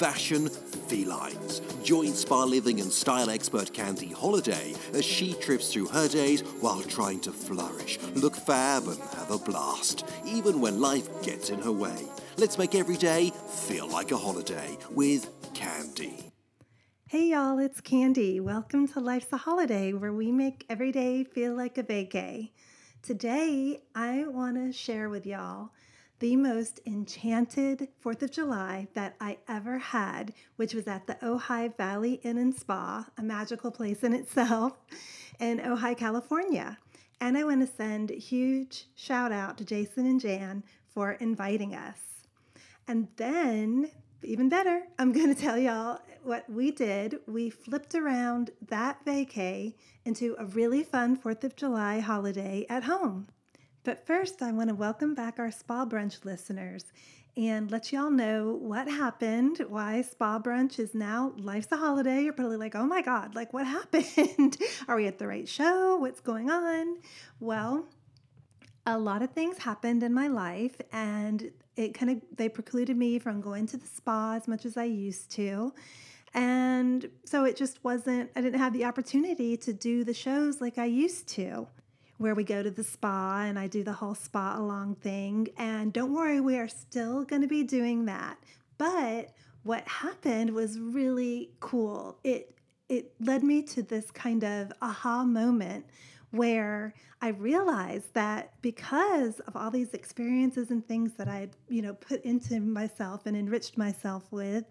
fashion, felines. Join spa living and style expert Candy Holladay as she trips through her days while trying to flourish, look fab, and have a blast, even when life gets in her way. Let's make every day feel like a holiday with Candy. Hey y'all, it's Candy. Welcome to Life's a Holiday, where we make every day feel like a vacay. Today, I want to share with y'all the most enchanted 4th of July that I ever had, which was at the Ojai Valley Inn and Spa, a magical place in itself in Ojai, California. And I want to send huge shout out to Jason and Jan for inviting us. And then, even better, I'm going to tell y'all what we did. We flipped around that vacay into a really fun 4th of July holiday at home. But first, I want to welcome back our Spa Brunch listeners and let y'all know what happened, why Spa Brunch is now Life's a Holiday. You're probably like, oh my God, like what happened? Are we at the right show? What's going on? Well, a lot of things happened in my life and it kind of they precluded me from going to the spa as much as I used to. And so it just wasn't I didn't have the opportunity to do the shows like I used to where we go to the spa and I do the whole spa along thing. And don't worry, we are still going to be doing that. But what happened was really cool. It it led me to this kind of aha moment where I realized that because of all these experiences and things that I'd, you know, put into myself and enriched myself with,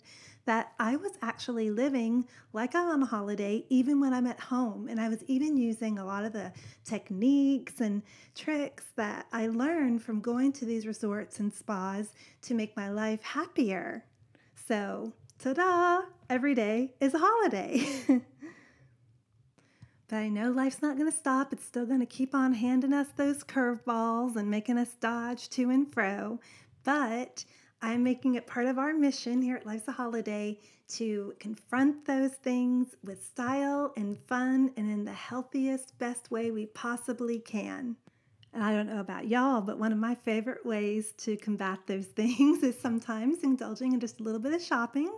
that I was actually living like I'm on a holiday even when I'm at home. And I was even using a lot of the techniques and tricks that I learned from going to these resorts and spas to make my life happier. So, ta da! Every day is a holiday. But I know life's not going to stop. It's still going to keep on handing us those curveballs and making us dodge to and fro. But I'm making it part of our mission here at Life's a Holiday to confront those things with style and fun and in the healthiest, best way we possibly can. And I don't know about y'all, but one of my favorite ways to combat those things is sometimes indulging in just a little bit of shopping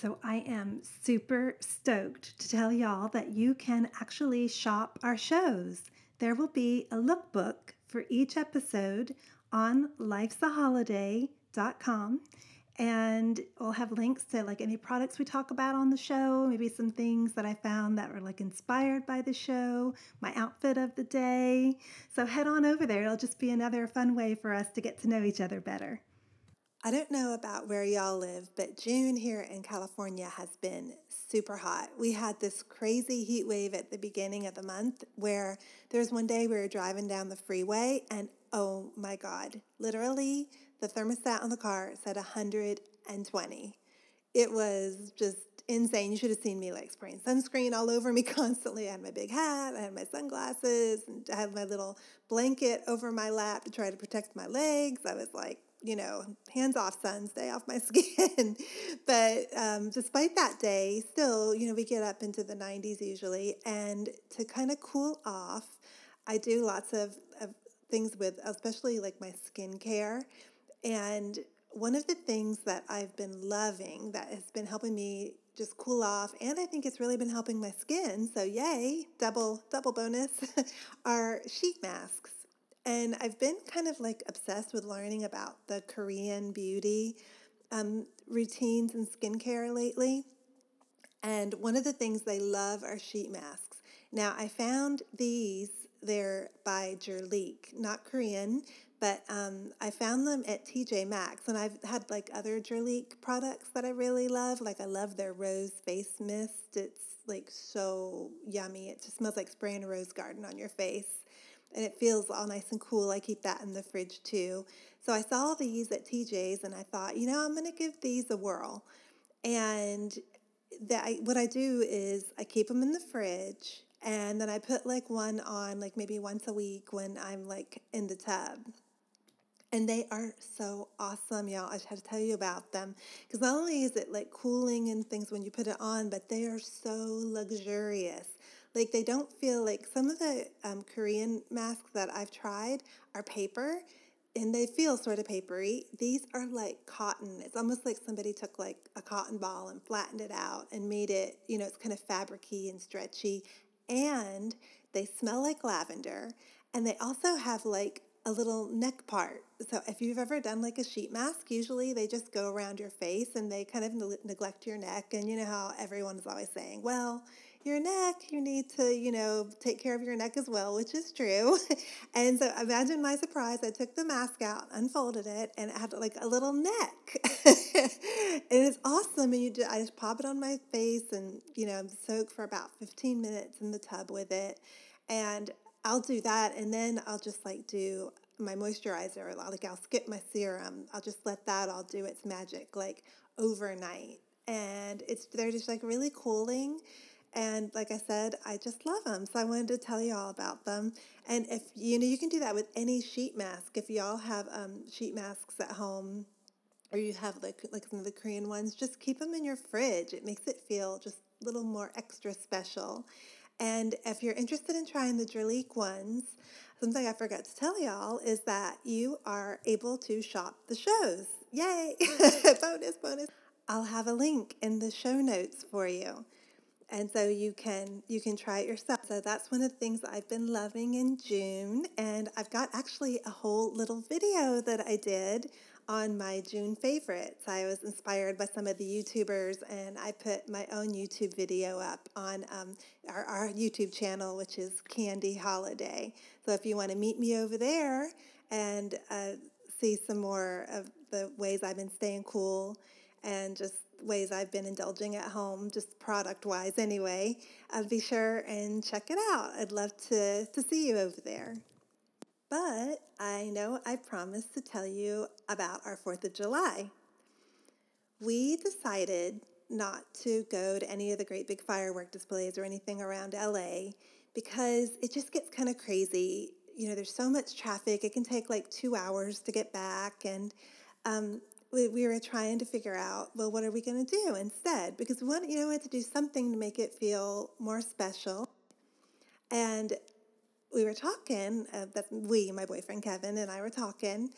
so I am super stoked to tell y'all that you can actually shop our shows. There will be a lookbook for each episode on lifesaholladay.com and we'll have links to like any products we talk about on the show, maybe some things that I found that were like inspired by the show, my outfit of the day. So head on over there. It'll just be another fun way for us to get to know each other better. I don't know about where y'all live, but June here in California has been super hot. We had this crazy heat wave at the beginning of the month where there was one day we were driving down the freeway and oh my God, literally the thermostat on the car said 120. It was just insane. You should have seen me like spraying sunscreen all over me constantly. I had my big hat, I had my sunglasses, and I had my little blanket over my lap to try to protect my legs. I was like you know, hands off, sun, stay off my skin. but um, despite that day, still, you know, we get up into the 90s usually. And to kind of cool off, I do lots of, of things with, especially like my skincare. And one of the things that I've been loving that has been helping me just cool off and I think it's really been helping my skin. So yay, double double bonus are sheet masks. And I've been kind of like obsessed with learning about the Korean beauty um, routines and skincare lately. And one of the things they love are sheet masks. Now, I found these, they're by Jurlique, not Korean, but um, I found them at TJ Maxx. And I've had like other Jurlique products that I really love. Like, I love their rose face mist. It's like so yummy. It just smells like spraying a rose garden on your face and it feels all nice and cool. I keep that in the fridge too. So I saw these at TJ's and I thought, you know, I'm going to give these a whirl. And that I, what I do is I keep them in the fridge and then I put like one on like maybe once a week when I'm like in the tub. And they are so awesome, y'all. I just had to tell you about them because not only is it like cooling and things when you put it on, but they are so luxurious. Like they don't feel like some of the um, Korean masks that I've tried are paper. and they feel sort of papery. These are like cotton. It's almost like somebody took like a cotton ball and flattened it out and made it, you know, it's kind of fabricy and stretchy. And they smell like lavender. And they also have like a little neck part. So if you've ever done like a sheet mask, usually they just go around your face and they kind of ne- neglect your neck. And you know how everyone is always saying, well, your neck, you need to, you know, take care of your neck as well, which is true. and so imagine my surprise. I took the mask out, unfolded it, and it had like a little neck. and it's awesome. And you just, I just pop it on my face and, you know, soak for about 15 minutes in the tub with it. And I'll do that. And then I'll just like do my moisturizer. Like I'll skip my serum. I'll just let that all do its magic like overnight. And it's, they're just like really cooling and like I said, I just love them. So I wanted to tell you all about them. And if you know, you can do that with any sheet mask. If y'all have um, sheet masks at home, or you have like like some of the Korean ones, just keep them in your fridge. It makes it feel just a little more extra special. And if you're interested in trying the Jurlique ones, something I forgot to tell y'all is that you are able to shop the shows. Yay! bonus, bonus. I'll have a link in the show notes for you and so you can you can try it yourself. So that's one of the things i've been loving in june. And i've got actually a whole little video that i did on my june favorites. I was inspired by some of the youtubers and i put my own youtube video up on um, our, our youtube channel which is candy holladay. So if you want to meet me over there and uh, see some more of the ways i've been staying cool and just ways I've been indulging at home, just product wise anyway, uh, be sure and check it out. I'd love to, to see you over there. But I know I promised to tell you about our 4th of July. We decided not to go to any of the great big firework displays or anything around LA because it just gets kind of crazy. You know, there's so much traffic, it can take like two hours to get back. And um, we were trying to figure out, well, what are we going to do instead? Because we you know, we had to do something to make it feel more special. And we were talking, uh, that we, my boyfriend Kevin and I were talking,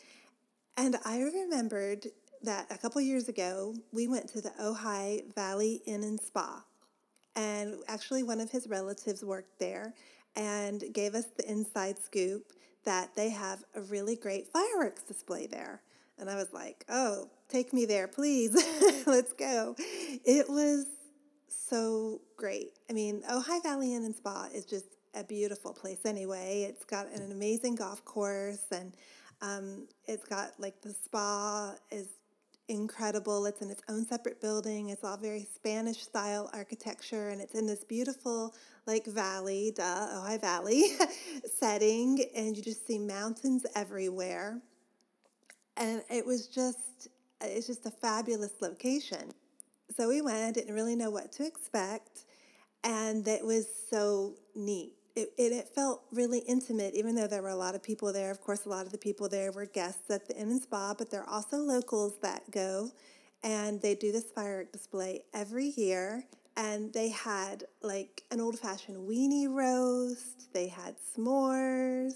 and I remembered that a couple years ago, we went to the Ojai Valley Inn and Spa. And actually, one of his relatives worked there and gave us the inside scoop that they have a really great fireworks display there. And I was like, oh, take me there, please. Let's go. It was so great. I mean, Ojai Valley Inn and Spa is just a beautiful place anyway. It's got an amazing golf course and um, it's got like the spa is incredible. It's in its own separate building. It's all very Spanish style architecture and it's in this beautiful like valley, duh, Ojai Valley setting and you just see mountains everywhere and it was just it's just a fabulous location. So we went, I didn't really know what to expect, and it was so neat. It, it, it, felt really intimate, even though there were a lot of people there. Of course, a lot of the people there were guests at the Inn and Spa, but there are also locals that go, and they do this firework display every year. And they had like an old fashioned weenie roast, they had s'mores,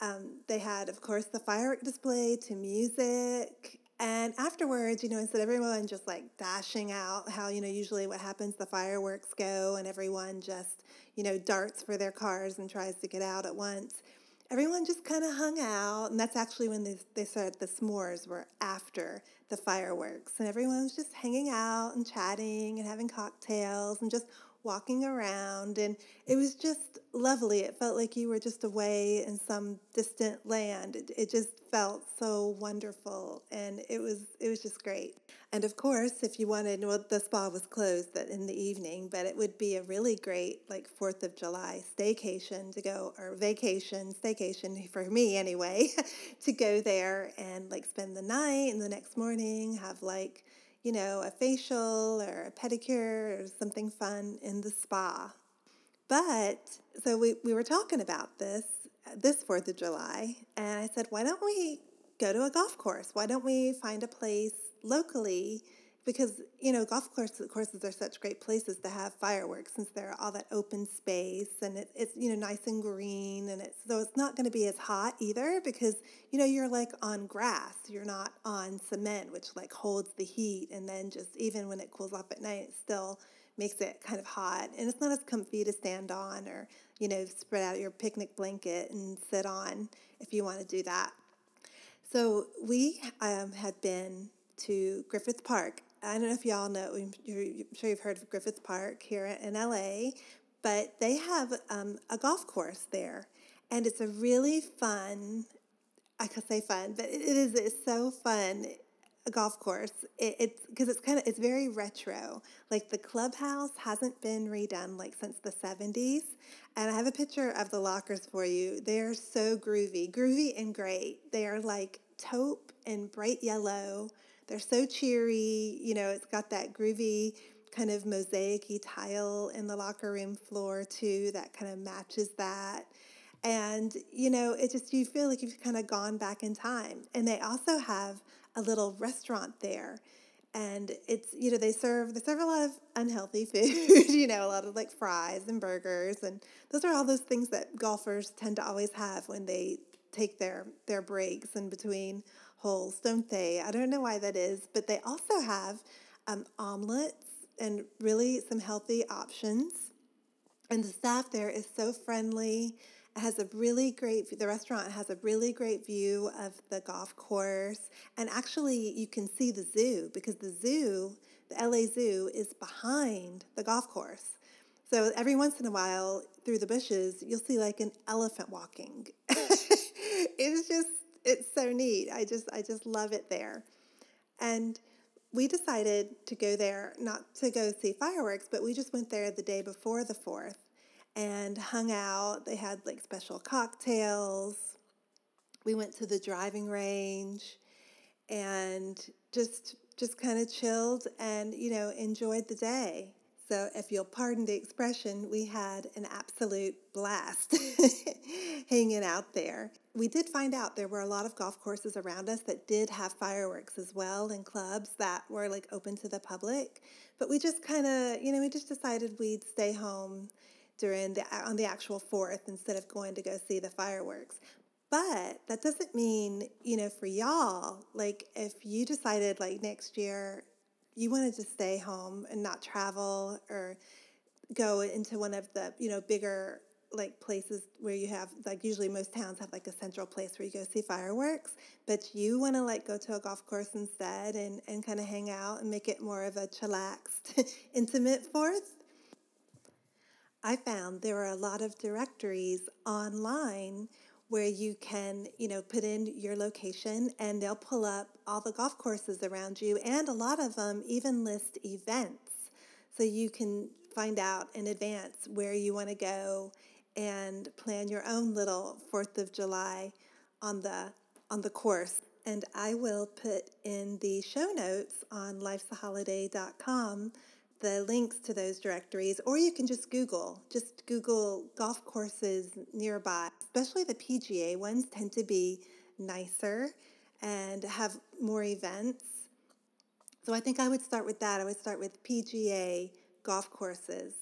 um, they had, of course, the firework display to music. And afterwards, you know, instead of everyone just like dashing out, how, you know, usually what happens, the fireworks go and everyone just, you know, darts for their cars and tries to get out at once. Everyone just kind of hung out. And that's actually when they, they said the s'mores were after the fireworks. And everyone was just hanging out and chatting and having cocktails and just walking around and it was just lovely. It felt like you were just away in some distant land. It, it just felt so wonderful and it was it was just great. And of course if you wanted well the spa was closed in the evening but it would be a really great like fourth of july staycation to go or vacation staycation for me anyway to go there and like spend the night and the next morning have like you know, a facial or a pedicure or something fun in the spa. But so we, we were talking about this this 4th of July, and I said, why don't we go to a golf course? Why don't we find a place locally because you know golf courses, courses are such great places to have fireworks since they're all that open space and it, it's you know nice and green and it's so it's not going to be as hot either because you know you're like on grass. You're not on cement which like holds the heat and then just even when it cools off at night it still makes it kind of hot. And it's not as comfy to stand on or you know spread out your picnic blanket and sit on if you want to do that. So we um, had been to Griffith Park I don't know if y'all know, I'm sure you've heard of Griffith Park here in LA, but they have um, a golf course there. And it's a really fun, I could say fun, but it is it's so fun a golf course. It, it's because it's kind of it's very retro. Like the clubhouse hasn't been redone like since the seventies, and I have a picture of the lockers for you. They are so groovy, groovy and great. They are like taupe and bright yellow they're so cheery. You know, it's got that groovy kind of mosaic tile in the locker room floor too that kind of matches that. And, you know, it just, you feel like you've kind of gone back in time. And they also have a little restaurant there. And it's, you know, they serve, they serve a lot of unhealthy food, you know, a lot of like fries and burgers. And those are all those things that golfers tend to always have when they take their, their breaks in between holes, don't they? I don't know why that is, but they also have um, omelets and really some healthy options. And the staff there is so friendly. It has a really great, the restaurant has a really great view of the golf course. And actually, you can see the zoo because the zoo, the LA Zoo, is behind the golf course. So every once in a while, through the bushes, you'll see like an elephant walking. it's just it's so neat. I just I just love it there. And we decided to go there not to go see fireworks, but we just went there the day before the 4th and hung out. They had like special cocktails. We went to the driving range and just just kind of chilled and you know enjoyed the day. So, if you'll pardon the expression, we had an absolute blast hanging out there. We did find out there were a lot of golf courses around us that did have fireworks as well and clubs that were like open to the public. But we just kind of, you know, we just decided we'd stay home during the on the actual 4th instead of going to go see the fireworks. But that doesn't mean, you know, for y'all, like if you decided like next year you wanted to stay home and not travel or go into one of the you know bigger like places where you have like usually most towns have like a central place where you go see fireworks but you want to like go to a golf course instead and and kind of hang out and make it more of a chillaxed intimate fourth i found there are a lot of directories online where you can, you know, put in your location and they'll pull up all the golf courses around you and a lot of them even list events. So you can find out in advance where you want to go and plan your own little 4th of July on the on the course. And I will put in the show notes on lifesaholladay.com the links to those directories, or you can just Google, just Google golf courses nearby. Especially the PGA ones tend to be nicer and have more events. So I think I would start with that. I would start with PGA golf courses.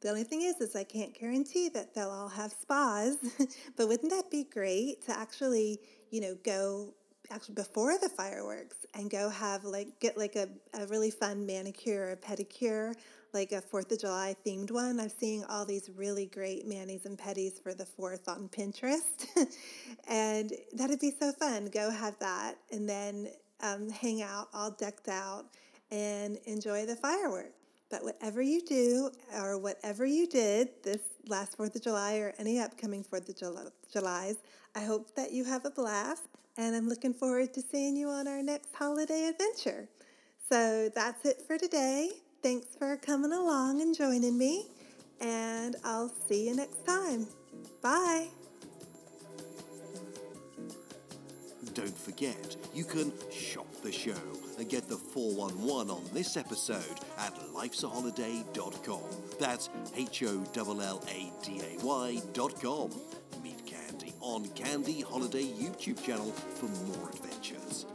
The only thing is, is I can't guarantee that they'll all have spas, but wouldn't that be great to actually, you know, go actually before the fireworks and go have like get like a, a really fun manicure or pedicure like a fourth of july themed one? I'm seeing all these really great manis and pedis for the fourth on pinterest and that'd be so fun. Go have that and then um, hang out all decked out and enjoy the fireworks but whatever you do or whatever you did this last 4th of July or any upcoming 4th of July's, I hope that you have a blast and I'm looking forward to seeing you on our next holiday adventure. So that's it for today. Thanks for coming along and joining me, and I'll see you next time. Bye. Don't forget, you can shop the show and get the 411 on this episode at lifesaholladay.com. That's H O L L A D A Y.com Meet Candy on Candy Holladay YouTube channel for more adventures.